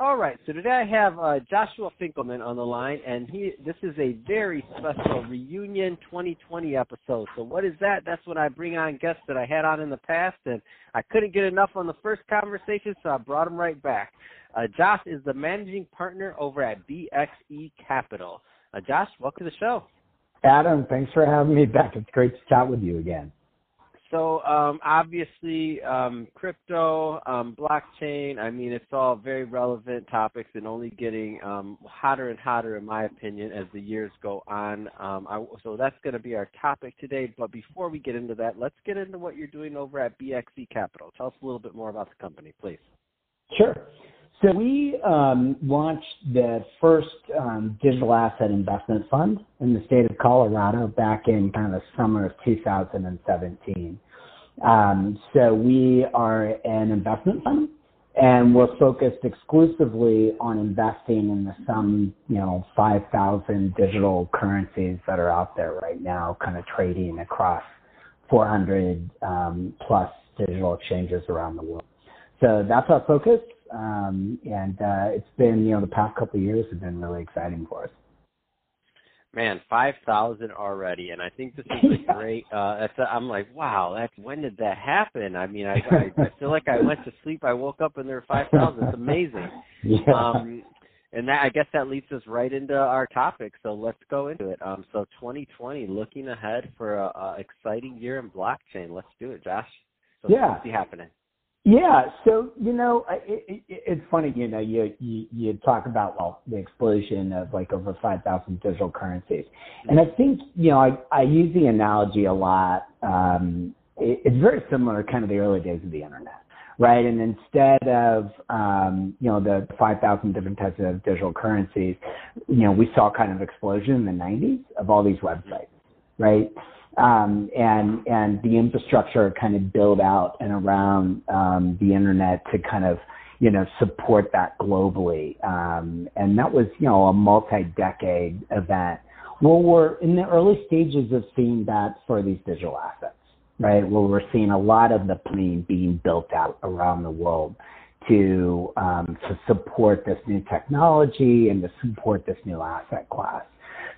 All right, so today I have uh, Joshua Finkelman on the line, and he this is a very special reunion 2020 episode. So what is that? That's when I bring on guests that I had on in the past, and I couldn't get enough on the first conversation, so I brought him right back. Uh, Josh is the managing partner over at BXE Capital. Uh, Josh, welcome to the show. Adam, thanks for having me back. It's great to chat with you again. So um, obviously, um, crypto, um, blockchain. I mean, it's all very relevant topics, and only getting um, hotter and hotter, in my opinion, as the years go on. Um, I, so that's going to be our topic today. But before we get into that, let's get into what you're doing over at BXE Capital. Tell us a little bit more about the company, please. Sure. So we um, launched the first um, digital asset investment fund in the state of Colorado back in kind of the summer of 2017. Um, so we are an investment fund, and we're focused exclusively on investing in the some you know 5,000 digital currencies that are out there right now, kind of trading across 400 um, plus digital exchanges around the world. So that's our focus. Um, and uh, it's been, you know, the past couple of years have been really exciting for us. Man, five thousand already, and I think this is a great. Uh, that's a, I'm like, wow, that's when did that happen? I mean, I, I I feel like I went to sleep, I woke up, and there were five thousand. It's amazing. Yeah. Um, and that I guess that leads us right into our topic. So let's go into it. Um, so 2020, looking ahead for a, a exciting year in blockchain. Let's do it, Josh. So yeah. what's happening? Yeah, so you know, it, it, it's funny. You know, you, you you talk about well the explosion of like over five thousand digital currencies, and I think you know I I use the analogy a lot. Um, it, it's very similar, kind of the early days of the internet, right? And instead of um, you know the five thousand different types of digital currencies, you know we saw kind of explosion in the '90s of all these websites, right? Um, and and the infrastructure kind of build out and around um, the internet to kind of you know support that globally. Um, and that was you know a multi-decade event. Well, we're in the early stages of seeing that for these digital assets, right? Where we're seeing a lot of the planning being built out around the world to um, to support this new technology and to support this new asset class.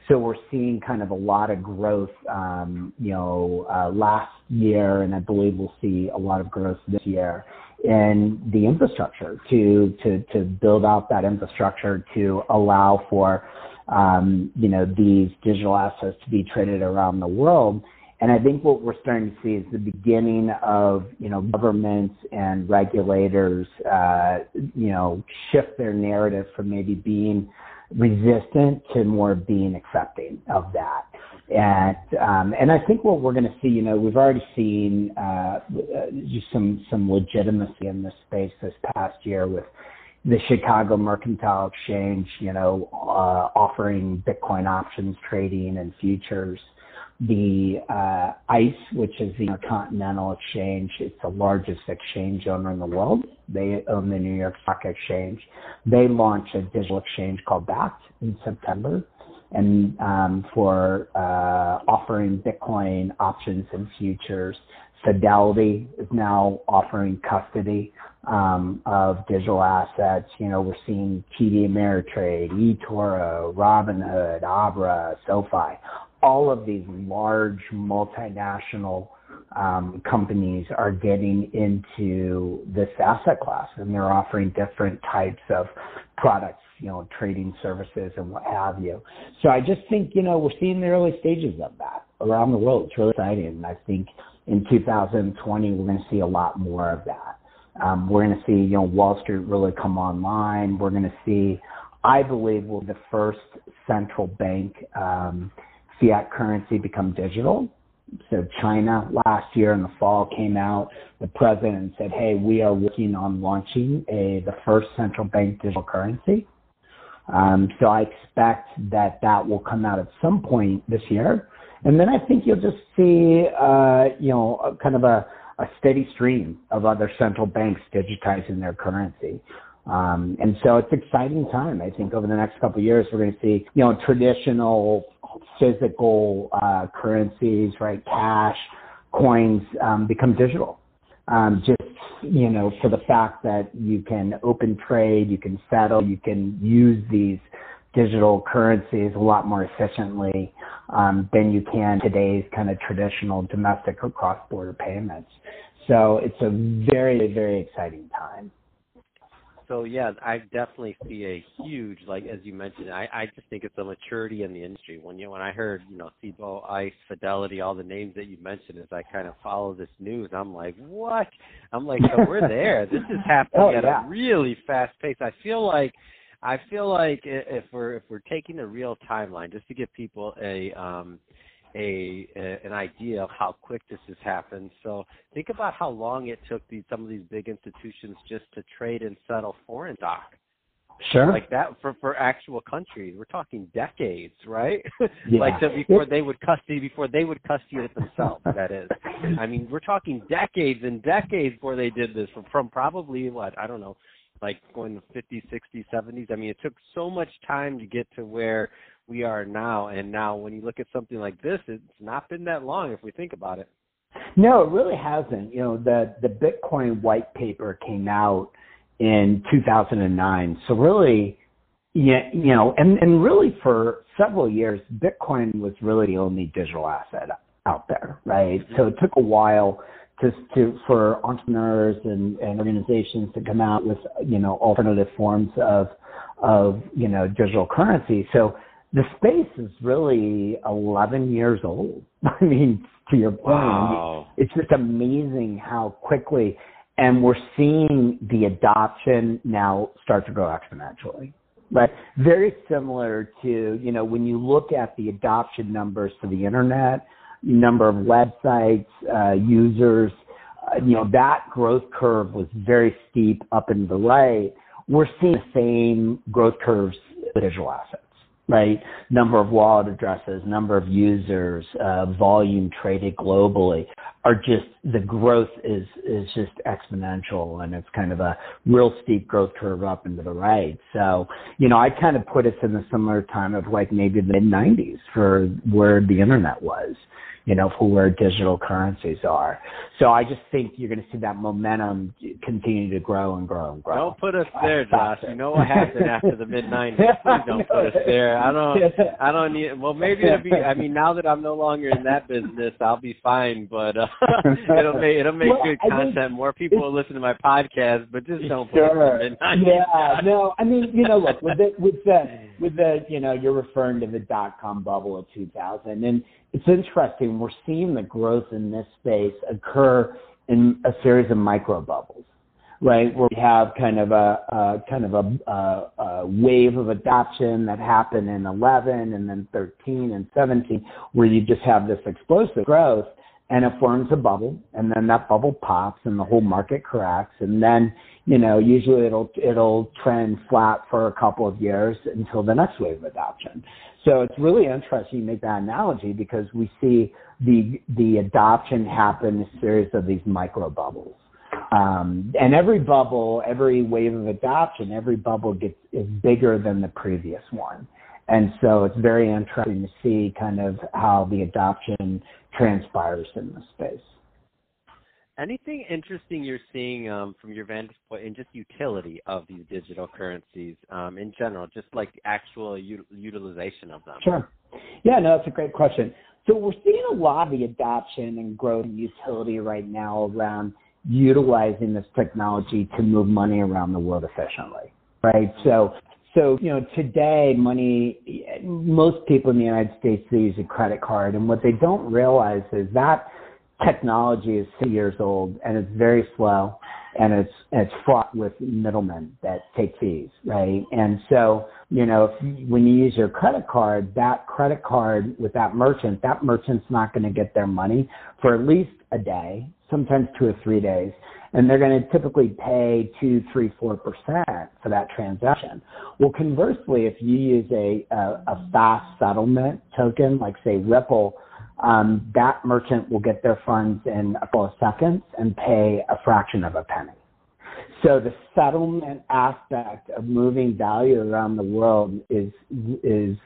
So we're seeing kind of a lot of growth, um, you know, uh, last year, and I believe we'll see a lot of growth this year in the infrastructure to to to build out that infrastructure to allow for, um, you know, these digital assets to be traded around the world. And I think what we're starting to see is the beginning of, you know, governments and regulators, uh, you know, shift their narrative from maybe being resistant to more being accepting of that. And um, and I think what we're going to see, you know, we've already seen uh, just some some legitimacy in this space this past year with the Chicago Mercantile Exchange, you know, uh, offering Bitcoin options trading and futures the uh, ICE, which is the Intercontinental Exchange. It's the largest exchange owner in the world. They own the New York Stock Exchange. They launched a digital exchange called Bakkt in September, and um, for uh, offering Bitcoin options and futures. Fidelity is now offering custody um, of digital assets. You know, we're seeing TD Ameritrade, eToro, Robinhood, Abra, SoFi, all of these large multinational um, companies are getting into this asset class and they're offering different types of products, you know, trading services and what have you. So I just think, you know, we're seeing the early stages of that around the world. It's really exciting. And I think in 2020, we're going to see a lot more of that. Um, we're going to see, you know, Wall Street really come online. We're going to see, I believe, will the first central bank um, fiat currency become digital, so China last year in the fall came out. The president said, "Hey, we are working on launching a the first central bank digital currency." Um, so I expect that that will come out at some point this year, and then I think you'll just see, uh, you know, kind of a, a steady stream of other central banks digitizing their currency. Um, and so it's exciting time. I think over the next couple of years, we're going to see, you know, traditional physical uh, currencies, right, cash, coins, um, become digital. Um, just you know, for the fact that you can open trade, you can settle, you can use these digital currencies a lot more efficiently um, than you can today's kind of traditional domestic or cross-border payments. So it's a very, very exciting time so yeah, I definitely see a huge, like as you mentioned, I, I just think it's a maturity in the industry. When you when I heard, you know, Cboe, ICE, Fidelity, all the names that you mentioned, as I kind of follow this news, I'm like, what? I'm like, so we're there. This is happening oh, at yeah. a really fast pace. I feel like I feel like if we're if we're taking the real timeline, just to give people a um a, a an idea of how quick this has happened. So think about how long it took these some of these big institutions just to trade and settle foreign stock. Sure. Like that for for actual countries. We're talking decades, right? Yeah. like so before they would custody before they would custody it themselves, that is. I mean, we're talking decades and decades before they did this from, from probably what, I don't know, like going to 50s, 60s, 70s. I mean, it took so much time to get to where we are now. And now, when you look at something like this, it's not been that long if we think about it. No, it really hasn't. You know, the the Bitcoin white paper came out in 2009. So really, yeah, you know, and and really for several years, Bitcoin was really the only digital asset out there, right? Mm-hmm. So it took a while to to for entrepreneurs and, and organizations to come out with you know alternative forms of of you know digital currency. So the space is really 11 years old. I mean, to your point, wow. it's just amazing how quickly, and we're seeing the adoption now start to grow exponentially. Right, very similar to you know when you look at the adoption numbers for the internet, number of websites, uh, users, uh, you know that growth curve was very steep up and the right. We're seeing the same growth curves with digital assets right? Number of wallet addresses, number of users, uh, volume traded globally are just the growth is is just exponential and it's kind of a real steep growth curve up into the right. So, you know, I kind of put us in a similar time of like maybe the mid 90s for where the internet was you know, for where digital currencies are. So I just think you're going to see that momentum continue to grow and grow and grow. Don't put us there, Josh. You know what happened after the mid '90s. Please don't put us there. I don't. I don't need. Well, maybe it'll be. I mean, now that I'm no longer in that business, I'll be fine. But uh, it'll make it'll make well, good content. More people will listen to my podcast, but just don't put sure. us in mid '90s. Yeah. No. I mean, you know, look with the with the with the you know you're referring to the dot com bubble of 2000 and it's interesting. We're seeing the growth in this space occur in a series of micro bubbles, right? Where we have kind of a, a kind of a, a, a, wave of adoption that happened in 11 and then 13 and 17, where you just have this explosive growth and it forms a bubble and then that bubble pops and the whole market cracks and then you know usually it'll it'll trend flat for a couple of years until the next wave of adoption so it's really interesting you make that analogy because we see the the adoption happen in a series of these micro bubbles um, and every bubble every wave of adoption every bubble gets is bigger than the previous one and so it's very interesting to see kind of how the adoption transpires in the space. Anything interesting you're seeing um, from your vantage point in just utility of these digital currencies um, in general, just like actual u- utilization of them? Sure. Yeah, no, that's a great question. So we're seeing a lot of the adoption and growth and utility right now around utilizing this technology to move money around the world efficiently, right? So so, you know, today money, most people in the United States, they use a credit card. And what they don't realize is that technology is six years old and it's very slow and it's, it's fraught with middlemen that take fees, right? And so you know, if, when you use your credit card, that credit card with that merchant, that merchant's not going to get their money for at least a day, sometimes two or three days, and they're going to typically pay two, three, four percent for that transaction. Well, conversely, if you use a a, a fast settlement token like say Ripple, um, that merchant will get their funds in a couple of seconds and pay a fraction of a penny. So the settlement aspect of moving value around the world is is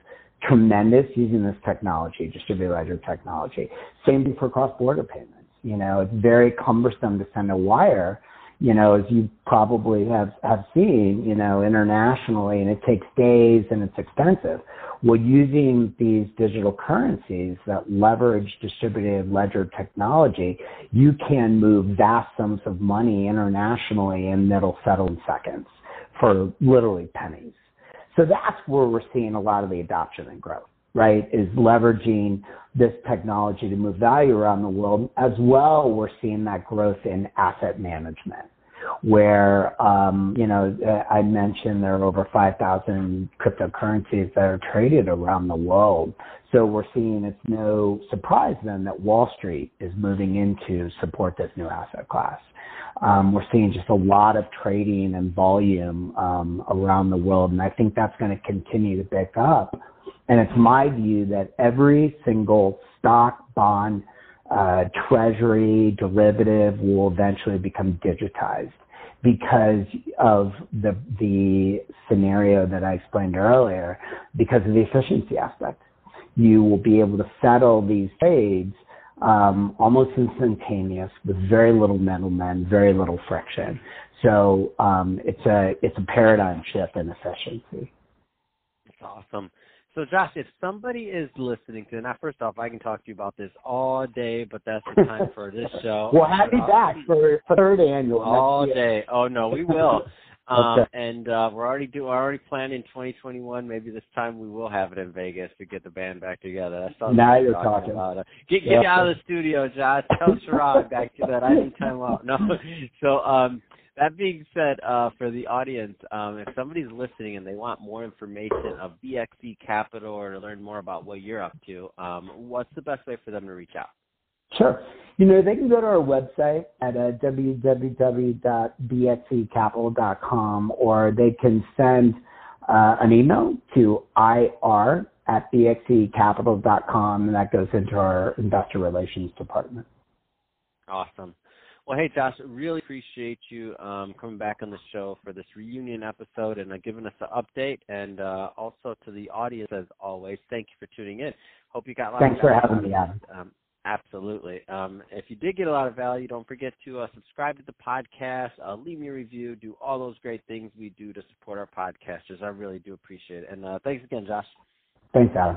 tremendous using this technology, distributed ledger technology. Same thing for cross-border payments. You know, it's very cumbersome to send a wire, you know, as you probably have, have seen, you know, internationally, and it takes days and it's expensive. Well, using these digital currencies that leverage distributed ledger technology, you can move vast sums of money internationally and that'll settle in seconds for literally pennies. So that's where we're seeing a lot of the adoption and growth right, is leveraging this technology to move value around the world. As well, we're seeing that growth in asset management, where, um, you know, I mentioned there are over 5,000 cryptocurrencies that are traded around the world. So we're seeing it's no surprise then that Wall Street is moving in to support this new asset class. Um, we're seeing just a lot of trading and volume um, around the world, and I think that's going to continue to pick up and it's my view that every single stock, bond, uh, treasury, derivative will eventually become digitized because of the the scenario that I explained earlier, because of the efficiency aspect. You will be able to settle these trades um, almost instantaneous with very little middlemen, very little friction. So um, it's a it's a paradigm shift in efficiency. That's awesome. So, Josh, if somebody is listening to, now first off, I can talk to you about this all day, but that's the time for this show. well, have me back for, third annual. All day. Oh no, we will. Um, okay. And uh, we're already do we're already planning 2021. Maybe this time we will have it in Vegas to get the band back together. That's now you're talking, talking. about. It. get get yep. out of the studio, Josh. Tell Sharad back to that. I need time out. No. So um, that being said, uh, for the audience, um, if somebody's listening and they want more information of BXC Capital or to learn more about what you're up to, um, what's the best way for them to reach out? Sure. You know, they can go to our website at uh, www.bxccapital.com or they can send uh, an email to ir at bxccapital.com and that goes into our investor relations department. Awesome. Well, hey, Josh, really appreciate you um, coming back on the show for this reunion episode and uh, giving us an update. And uh, also to the audience, as always, thank you for tuning in. Hope you got a lot Thanks for having me, Adam. Um, absolutely. Um, if you did get a lot of value, don't forget to uh, subscribe to the podcast, uh, leave me a review, do all those great things we do to support our podcasters. I really do appreciate it. And uh, thanks again, Josh. Thanks, Adam.